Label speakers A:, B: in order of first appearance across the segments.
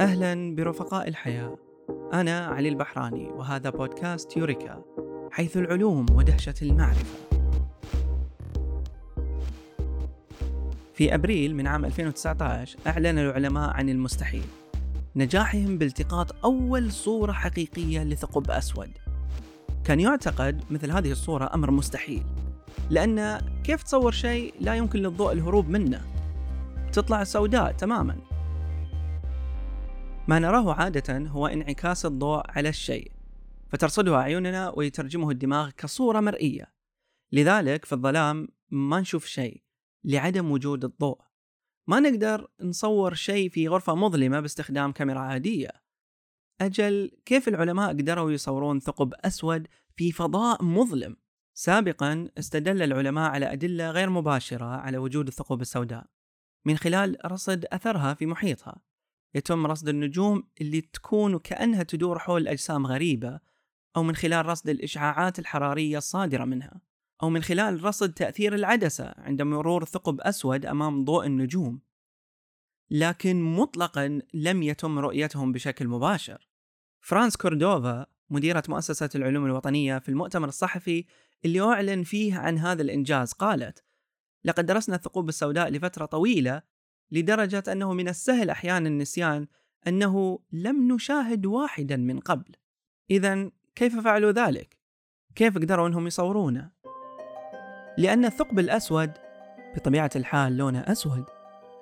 A: أهلا برفقاء الحياة. أنا علي البحراني وهذا بودكاست يوريكا حيث العلوم ودهشة المعرفة. في أبريل من عام 2019 أعلن العلماء عن المستحيل. نجاحهم بالتقاط أول صورة حقيقية لثقب أسود. كان يعتقد مثل هذه الصورة أمر مستحيل لأن كيف تصور شيء لا يمكن للضوء الهروب منه؟ تطلع سوداء تماما. ما نراه عادة هو انعكاس الضوء على الشيء فترصده أعيننا ويترجمه الدماغ كصورة مرئية. لذلك في الظلام ما نشوف شيء لعدم وجود الضوء. ما نقدر نصور شيء في غرفة مظلمة باستخدام كاميرا عادية. أجل كيف العلماء قدروا يصورون ثقب أسود في فضاء مظلم؟ سابقا استدل العلماء على أدلة غير مباشرة على وجود الثقوب السوداء من خلال رصد أثرها في محيطها. يتم رصد النجوم اللي تكون كأنها تدور حول أجسام غريبة أو من خلال رصد الإشعاعات الحرارية الصادرة منها أو من خلال رصد تأثير العدسة عند مرور ثقب أسود أمام ضوء النجوم. لكن مطلقا لم يتم رؤيتهم بشكل مباشر. فرانس كوردوفا مديرة مؤسسة العلوم الوطنية في المؤتمر الصحفي اللي أعلن فيه عن هذا الإنجاز قالت لقد درسنا الثقوب السوداء لفترة طويلة لدرجة أنه من السهل أحيانا النسيان أنه لم نشاهد واحدا من قبل إذا كيف فعلوا ذلك؟ كيف قدروا أنهم يصورونه؟ لأن الثقب الأسود بطبيعة الحال لونه أسود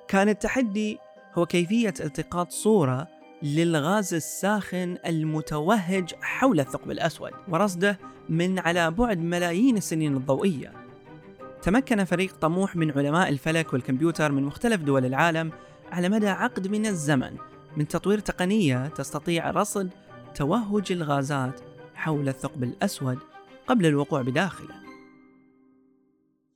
A: كان التحدي هو كيفية التقاط صورة للغاز الساخن المتوهج حول الثقب الأسود ورصده من على بعد ملايين السنين الضوئية تمكن فريق طموح من علماء الفلك والكمبيوتر من مختلف دول العالم على مدى عقد من الزمن من تطوير تقنية تستطيع رصد توهج الغازات حول الثقب الأسود قبل الوقوع بداخله.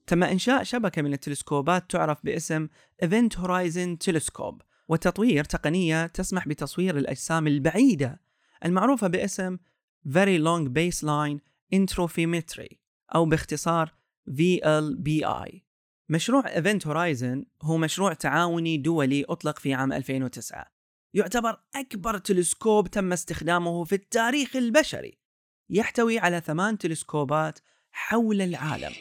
A: تم إنشاء شبكة من التلسكوبات تعرف باسم Event Horizon Telescope وتطوير تقنية تسمح بتصوير الأجسام البعيدة المعروفة باسم Very Long Baseline Interferometry أو باختصار VLBI مشروع Event Horizon هو مشروع تعاوني دولي أطلق في عام 2009 يعتبر أكبر تلسكوب تم استخدامه في التاريخ البشري. يحتوي على ثمان تلسكوبات حول العالم.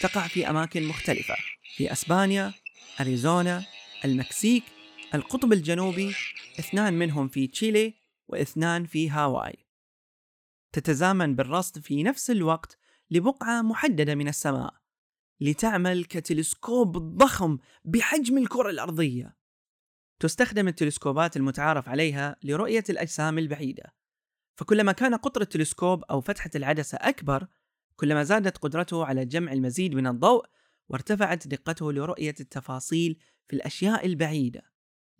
A: تقع في أماكن مختلفة. في أسبانيا، أريزونا، المكسيك، القطب الجنوبي اثنان منهم في تشيلي واثنان في هاواي. تتزامن بالرصد في نفس الوقت لبقعة محددة من السماء لتعمل كتلسكوب ضخم بحجم الكرة الأرضية. تستخدم التلسكوبات المتعارف عليها لرؤية الأجسام البعيدة. فكلما كان قطر التلسكوب أو فتحة العدسة أكبر كلما زادت قدرته على جمع المزيد من الضوء وارتفعت دقته لرؤية التفاصيل في الأشياء البعيدة.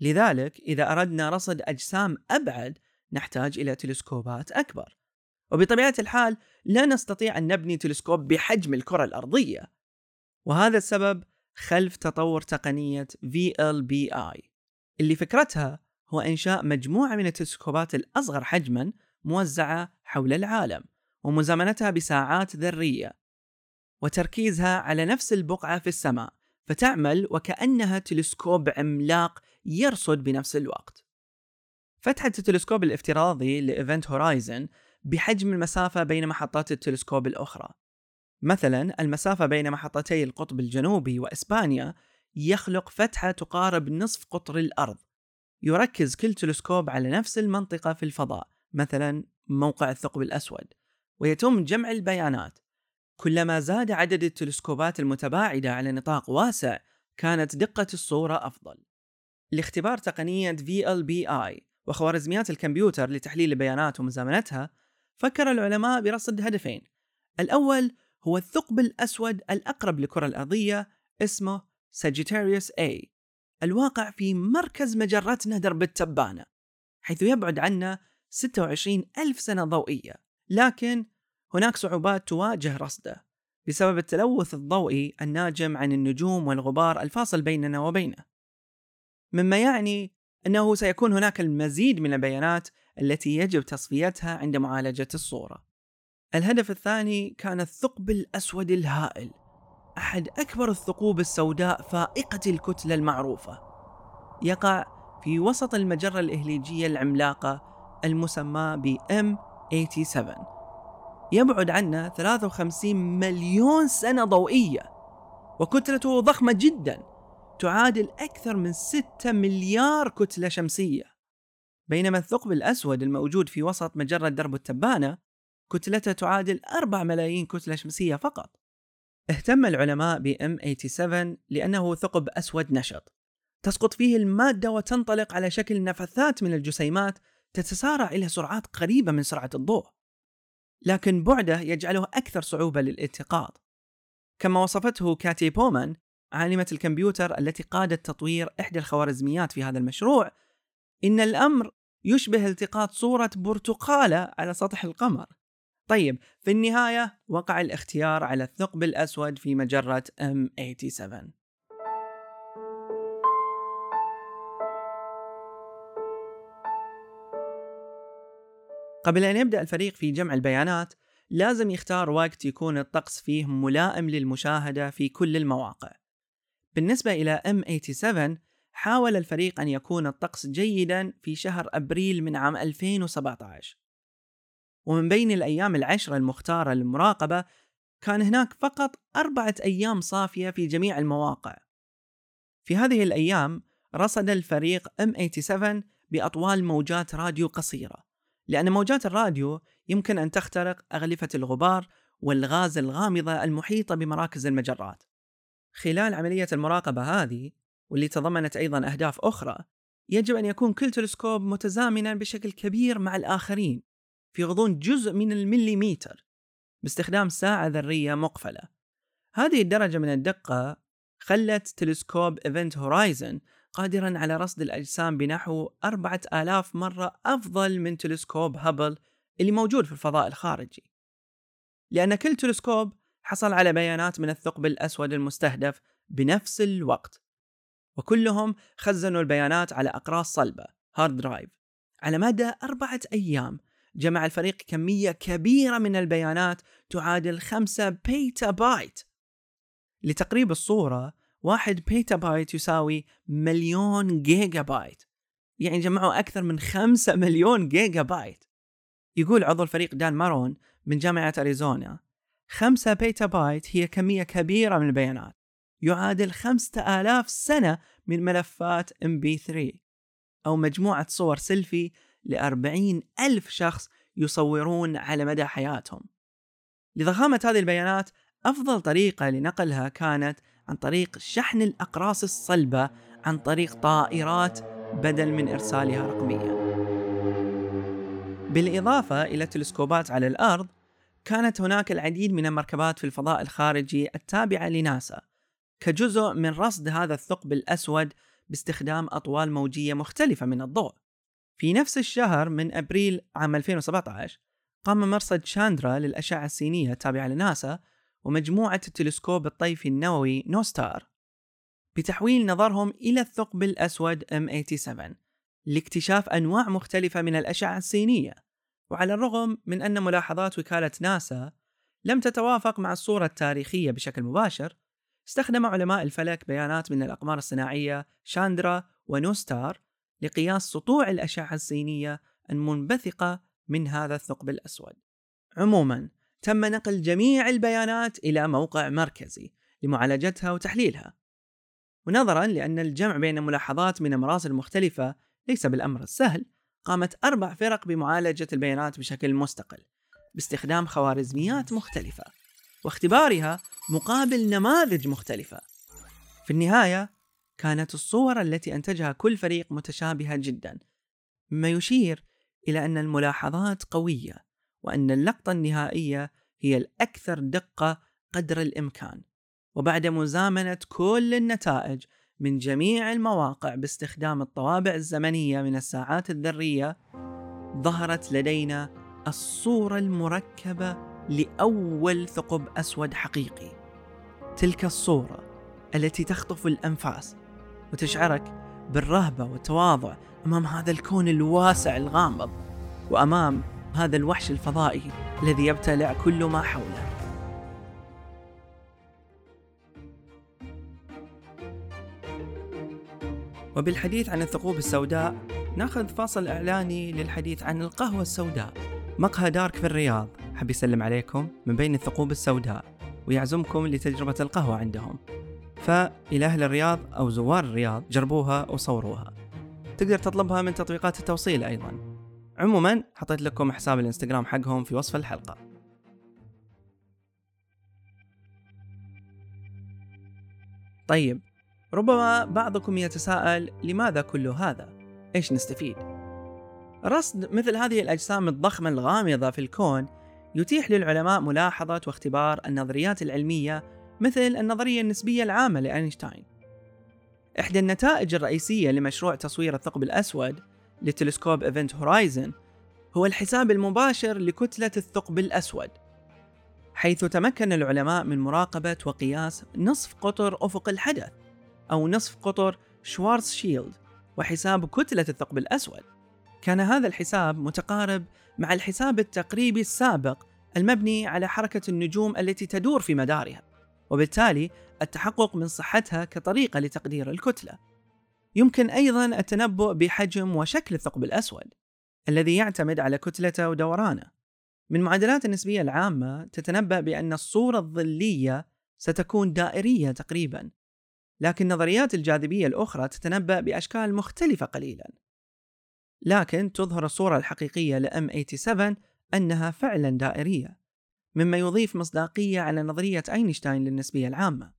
A: لذلك إذا أردنا رصد أجسام أبعد نحتاج إلى تلسكوبات أكبر. وبطبيعة الحال لا نستطيع أن نبني تلسكوب بحجم الكرة الأرضية. وهذا السبب خلف تطور تقنية VLBI اللي فكرتها هو إنشاء مجموعة من التلسكوبات الأصغر حجما موزعة حول العالم ومزامنتها بساعات ذرية وتركيزها على نفس البقعة في السماء فتعمل وكأنها تلسكوب عملاق يرصد بنفس الوقت. فتحة التلسكوب الافتراضي ل Event Horizon بحجم المسافة بين محطات التلسكوب الأخرى. مثلا المسافة بين محطتي القطب الجنوبي وإسبانيا يخلق فتحة تقارب نصف قطر الأرض. يركز كل تلسكوب على نفس المنطقة في الفضاء مثلا موقع الثقب الأسود. ويتم جمع البيانات. كلما زاد عدد التلسكوبات المتباعدة على نطاق واسع كانت دقة الصورة أفضل. لاختبار تقنية VLBI وخوارزميات الكمبيوتر لتحليل البيانات ومزامنتها فكر العلماء برصد هدفين. الأول هو الثقب الأسود الأقرب للكرة الأرضية اسمه ساجيتاريوس A. الواقع في مركز مجرتنا درب التبانة حيث يبعد عنا 26 ألف سنة ضوئية. لكن هناك صعوبات تواجه رصده بسبب التلوث الضوئي الناجم عن النجوم والغبار الفاصل بيننا وبينه. مما يعني أنه سيكون هناك المزيد من البيانات التي يجب تصفيتها عند معالجة الصورة. الهدف الثاني كان الثقب الأسود الهائل أحد أكبر الثقوب السوداء فائقة الكتلة المعروفة. يقع في وسط المجرة الإهليجية العملاقة المسمى ب M87 يبعد عنا 53 مليون سنة ضوئية وكتلته ضخمة جدا تعادل أكثر من 6 مليار كتلة شمسية. بينما الثقب الأسود الموجود في وسط مجرة درب التبانة كتلته تعادل 4 ملايين كتلة شمسية فقط. اهتم العلماء ب M87 لأنه ثقب أسود نشط. تسقط فيه المادة وتنطلق على شكل نفثات من الجسيمات تتسارع إلى سرعات قريبة من سرعة الضوء. لكن بعده يجعله أكثر صعوبة للالتقاط. كما وصفته كاتي بومان عالمة الكمبيوتر التي قادت تطوير إحدى الخوارزميات في هذا المشروع إن الأمر يشبه التقاط صورة برتقالة على سطح القمر. طيب في النهاية وقع الاختيار على الثقب الأسود في مجرة M87 قبل أن يبدأ الفريق في جمع البيانات لازم يختار وقت يكون الطقس فيه ملائم للمشاهدة في كل المواقع. بالنسبة إلى M87 حاول الفريق أن يكون الطقس جيدا في شهر أبريل من عام 2017 ومن بين الأيام العشرة المختارة للمراقبة كان هناك فقط أربعة أيام صافية في جميع المواقع. في هذه الأيام رصد الفريق M87 بأطوال موجات راديو قصيرة لأن موجات الراديو يمكن أن تخترق أغلفة الغبار والغاز الغامضة المحيطة بمراكز المجرات. خلال عملية المراقبة هذه واللي تضمنت أيضا أهداف أخرى يجب أن يكون كل تلسكوب متزامنا بشكل كبير مع الآخرين في غضون جزء من المليمتر باستخدام ساعة ذرية مقفلة. هذه الدرجة من الدقة خلت تلسكوب Event Horizon قادرا على رصد الأجسام بنحو 4000 مرة أفضل من تلسكوب هابل اللي موجود في الفضاء الخارجي. لأن كل تلسكوب حصل على بيانات من الثقب الأسود المستهدف بنفس الوقت. وكلهم خزنوا البيانات على أقراص صلبة hard drive على مدى أربعة أيام جمع الفريق كمية كبيرة من البيانات تعادل 5 بيتا بايت لتقريب الصورة واحد بيتا بايت يساوي مليون جيجا بايت يعني جمعوا أكثر من 5 مليون جيجا بايت يقول عضو الفريق دان مارون من جامعة أريزونا 5 بيتا بايت هي كمية كبيرة من البيانات. يعادل 5000 سنة من ملفات MP3 أو مجموعة صور سيلفي لأربعين ألف شخص يصورون على مدى حياتهم. لضخامة هذه البيانات أفضل طريقة لنقلها كانت عن طريق شحن الأقراص الصلبة عن طريق طائرات بدل من إرسالها رقميا بالإضافة إلى التلسكوبات على الأرض كانت هناك العديد من المركبات في الفضاء الخارجي التابعة لناسا كجزء من رصد هذا الثقب الأسود باستخدام أطوال موجية مختلفة من الضوء. في نفس الشهر من أبريل عام 2017 قام مرصد شاندرا للأشعة السينية التابعة لناسا ومجموعة التلسكوب الطيفي النووي نوستار بتحويل نظرهم إلى الثقب الأسود M87 لاكتشاف أنواع مختلفة من الأشعة السينية. وعلى الرغم من أن ملاحظات وكالة ناسا لم تتوافق مع الصورة التاريخية بشكل مباشر استخدم علماء الفلك بيانات من الأقمار الصناعية شاندرا ونوستار لقياس سطوع الأشعة السينية المنبثقة من هذا الثقب الأسود. عموما تم نقل جميع البيانات إلى موقع مركزي لمعالجتها وتحليلها. ونظرا لأن الجمع بين ملاحظات من المراصد المختلفة ليس بالأمر السهل، قامت أربع فرق بمعالجة البيانات بشكل مستقل باستخدام خوارزميات مختلفة واختبارها مقابل نماذج مختلفة. في النهاية كانت الصور التي أنتجها كل فريق متشابهة جدا مما يشير إلى أن الملاحظات قوية وأن اللقطة النهائية هي الأكثر دقة قدر الإمكان وبعد مزامنة كل النتائج من جميع المواقع باستخدام الطوابع الزمنية من الساعات الذرية ظهرت لدينا الصورة المركبة لأول ثقب أسود حقيقي. تلك الصورة التي تخطف الأنفاس وتشعرك بالرهبة والتواضع أمام هذا الكون الواسع الغامض وأمام هذا الوحش الفضائي الذي يبتلع كل ما حوله. وبالحديث عن الثقوب السوداء ناخذ فاصل إعلاني للحديث عن القهوة السوداء مقهى دارك في الرياض. حب يسلم عليكم من بين الثقوب السوداء ويعزمكم لتجربة القهوة عندهم فإلى أهل الرياض أو زوار الرياض جربوها وصوروها تقدر تطلبها من تطبيقات التوصيل أيضا عموما حطيت لكم حساب الإنستغرام حقهم في وصف الحلقة طيب ربما بعضكم يتساءل لماذا كل هذا؟ إيش نستفيد؟ رصد مثل هذه الأجسام الضخمة الغامضة في الكون يتيح للعلماء ملاحظة واختبار النظريات العلمية مثل النظرية النسبية العامة لأينشتاين. إحدى النتائج الرئيسية لمشروع تصوير الثقب الأسود لتلسكوب Event Horizon هو الحساب المباشر لكتلة الثقب الأسود حيث تمكن العلماء من مراقبة وقياس نصف قطر أفق الحدث أو نصف قطر شوارز شيلد وحساب كتلة الثقب الأسود كان هذا الحساب متقارب مع الحساب التقريبي السابق المبني على حركة النجوم التي تدور في مدارها وبالتالي التحقق من صحتها كطريقة لتقدير الكتلة. يمكن أيضا التنبؤ بحجم وشكل الثقب الأسود الذي يعتمد على كتلته ودورانه. من معادلات النسبية العامة تتنبأ بأن الصورة الظلية ستكون دائرية تقريبا لكن نظريات الجاذبية الأخرى تتنبأ بأشكال مختلفة قليلا. لكن تظهر الصورة الحقيقية ل M87 أنها فعلا دائرية مما يضيف مصداقية على نظرية أينشتاين للنسبية العامة.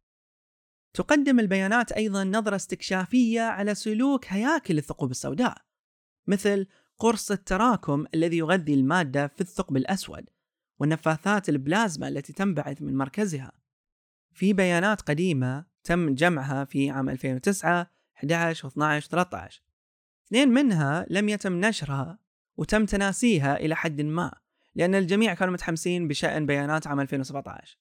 A: تقدم البيانات أيضا نظرة استكشافية على سلوك هياكل الثقوب السوداء مثل قرص التراكم الذي يغذي المادة في الثقب الأسود ونفاثات البلازما التي تنبعث من مركزها. في بيانات قديمة تم جمعها في عام 2009 11 و12 13 اثنين منها لم يتم نشرها وتم تناسيها إلى حد ما لأن الجميع كانوا متحمسين بشأن بيانات عام 2017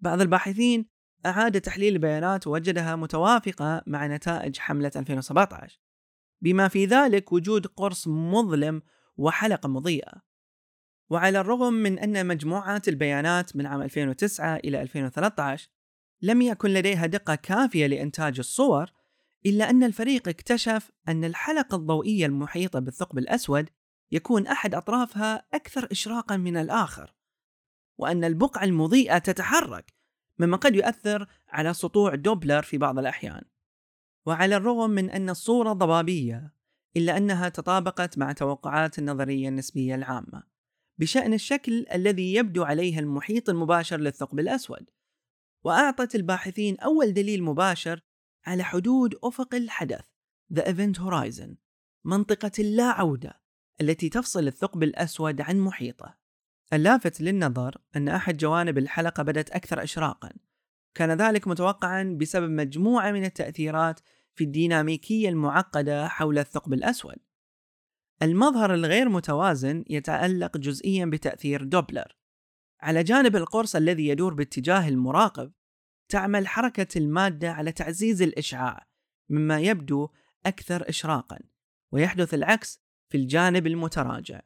A: بعض الباحثين أعاد تحليل البيانات ووجدها متوافقة مع نتائج حملة 2017 بما في ذلك وجود قرص مظلم وحلقة مضيئة. وعلى الرغم من أن مجموعات البيانات من عام 2009 إلى 2013 لم يكن لديها دقة كافية لإنتاج الصور إلا أن الفريق اكتشف أن الحلقة الضوئية المحيطة بالثقب الأسود يكون أحد أطرافها أكثر إشراقا من الآخر وأن البقعة المضيئة تتحرك مما قد يؤثر على سطوع دوبلر في بعض الأحيان. وعلى الرغم من أن الصورة ضبابية إلا أنها تطابقت مع توقعات النظرية النسبية العامة بشأن الشكل الذي يبدو عليه المحيط المباشر للثقب الأسود. وأعطت الباحثين أول دليل مباشر على حدود أفق الحدث The Event Horizon منطقة اللا عودة التي تفصل الثقب الأسود عن محيطه. اللافت للنظر أن أحد جوانب الحلقة بدت أكثر إشراقا. كان ذلك متوقعا بسبب مجموعة من التأثيرات في الديناميكية المعقدة حول الثقب الأسود. المظهر الغير متوازن يتعلق جزئيا بتأثير دوبلر. على جانب القرص الذي يدور باتجاه المراقب تعمل حركة المادة على تعزيز الإشعاع مما يبدو أكثر إشراقا ويحدث العكس في الجانب المتراجع.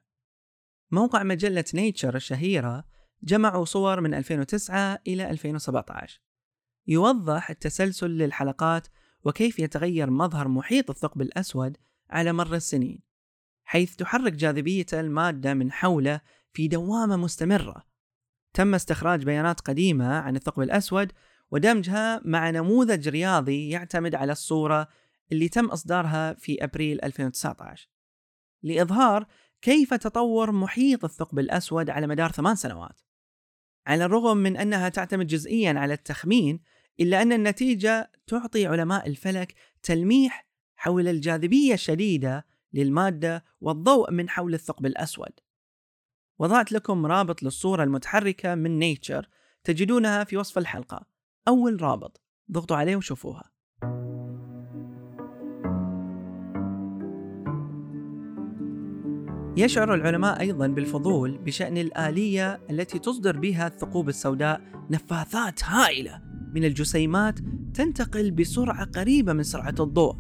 A: موقع مجلة Nature الشهيرة جمعوا صور من 2009 إلى 2017 يوضح التسلسل للحلقات وكيف يتغير مظهر محيط الثقب الأسود على مر السنين حيث تحرك جاذبية المادة من حوله في دوامة مستمرة. تم استخراج بيانات قديمة عن الثقب الأسود ودمجها مع نموذج رياضي يعتمد على الصورة اللي تم إصدارها في أبريل 2019 لإظهار كيف تطور محيط الثقب الأسود على مدار ثمان سنوات. على الرغم من أنها تعتمد جزئيا على التخمين إلا أن النتيجة تعطي علماء الفلك تلميح حول الجاذبية الشديدة للمادة والضوء من حول الثقب الأسود. وضعت لكم رابط للصورة المتحركة من نيتشر تجدونها في وصف الحلقة. أول رابط ضغطوا عليه وشوفوها يشعر العلماء أيضا بالفضول بشأن الآلية التي تصدر بها الثقوب السوداء نفاثات هائلة من الجسيمات تنتقل بسرعة قريبة من سرعة الضوء.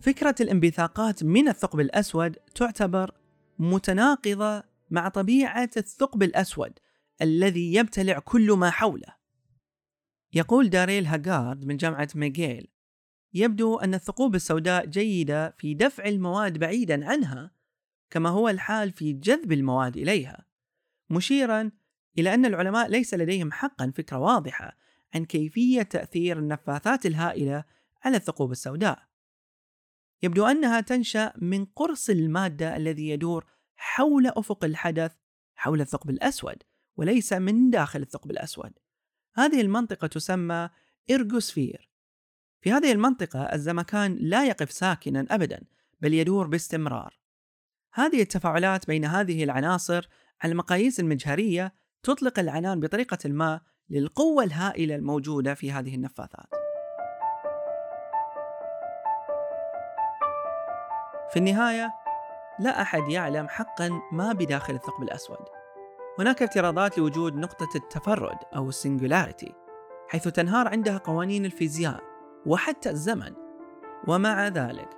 A: فكرة الانبثاقات من الثقب الأسود تعتبر متناقضة مع طبيعة الثقب الأسود الذي يبتلع كل ما حوله. يقول داريل هاغارد من جامعة ميغيل يبدو أن الثقوب السوداء جيدة في دفع المواد بعيدا عنها كما هو الحال في جذب المواد إليها مشيرا إلى أن العلماء ليس لديهم حقا. فكرة واضحة عن كيفية تأثير النفاثات الهائلة على الثقوب السوداء. يبدو أنها تنشأ من قرص المادة الذي يدور حول أفق الحدث حول الثقب الأسود وليس من داخل الثقب الأسود. هذه المنطقة تسمى إرجوسفير. في هذه المنطقة الزمكان لا يقف ساكنا أبدا بل يدور باستمرار. هذه التفاعلات بين هذه العناصر على المقاييس المجهرية تطلق العنان بطريقة ما للقوة الهائلة الموجودة في هذه النفاثات. في النهاية لا أحد يعلم حقا ما بداخل الثقب الأسود. هناك افتراضات لوجود نقطة التفرد أو السنجولاريتي حيث تنهار عندها قوانين الفيزياء وحتى الزمن. ومع ذلك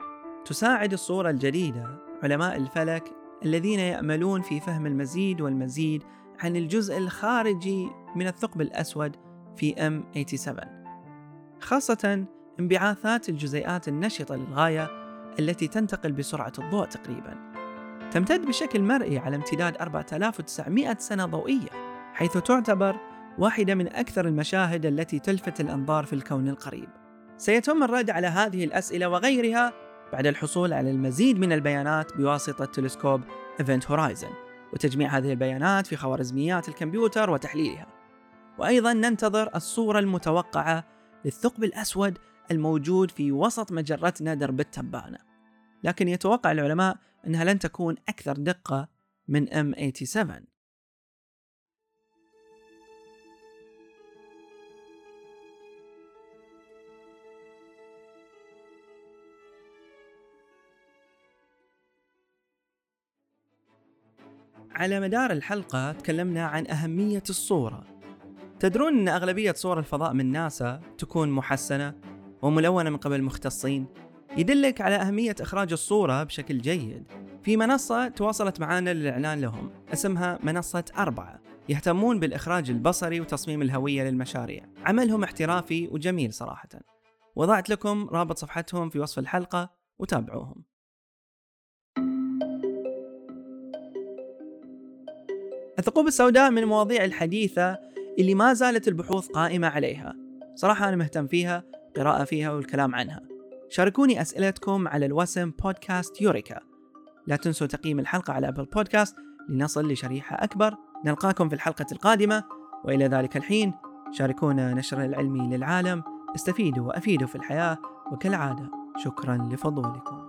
A: تساعد الصورة الجديدة علماء الفلك الذين يأملون في فهم المزيد والمزيد عن الجزء الخارجي من الثقب الأسود في M87 خاصة انبعاثات الجزيئات النشطة للغاية التي تنتقل بسرعة الضوء تقريبا. تمتد بشكل مرئي على امتداد 4900 سنة ضوئية حيث تعتبر واحدة من أكثر المشاهد التي تلفت الأنظار في الكون القريب. سيتم الرد على هذه الأسئلة وغيرها بعد الحصول على المزيد من البيانات بواسطة تلسكوب Event Horizon وتجميع هذه البيانات في خوارزميات الكمبيوتر وتحليلها. وأيضا ننتظر الصورة المتوقعة للثقب الأسود الموجود في وسط مجرتنا درب التبانة. لكن يتوقع العلماء أنها لن تكون أكثر دقة من M87 على مدار الحلقة تكلمنا عن أهمية الصورة. تدرون أن أغلبية صور الفضاء من ناسا تكون محسنة وملونة من قبل مختصين؟ يدلك على أهمية إخراج الصورة بشكل جيد. في منصة تواصلت معنا للإعلان لهم اسمها منصة أربعة. يهتمون بالإخراج البصري وتصميم الهوية للمشاريع. عملهم احترافي وجميل صراحة. وضعت لكم رابط صفحتهم في وصف الحلقة وتابعوهم. الثقوب السوداء من المواضيع الحديثة اللي ما زالت البحوث قائمة عليها. صراحة أنا مهتم فيها قراءة فيها والكلام عنها. شاركوني أسئلتكم على الوسم بودكاست يوريكا. لا تنسوا تقييم الحلقة على أبل بودكاست لنصل لشريحة أكبر. نلقاكم في الحلقة القادمة. وإلى ذلك الحين شاركونا نشر العلمي للعالم. استفيدوا وأفيدوا في الحياة. وكالعادة شكرا لفضولكم.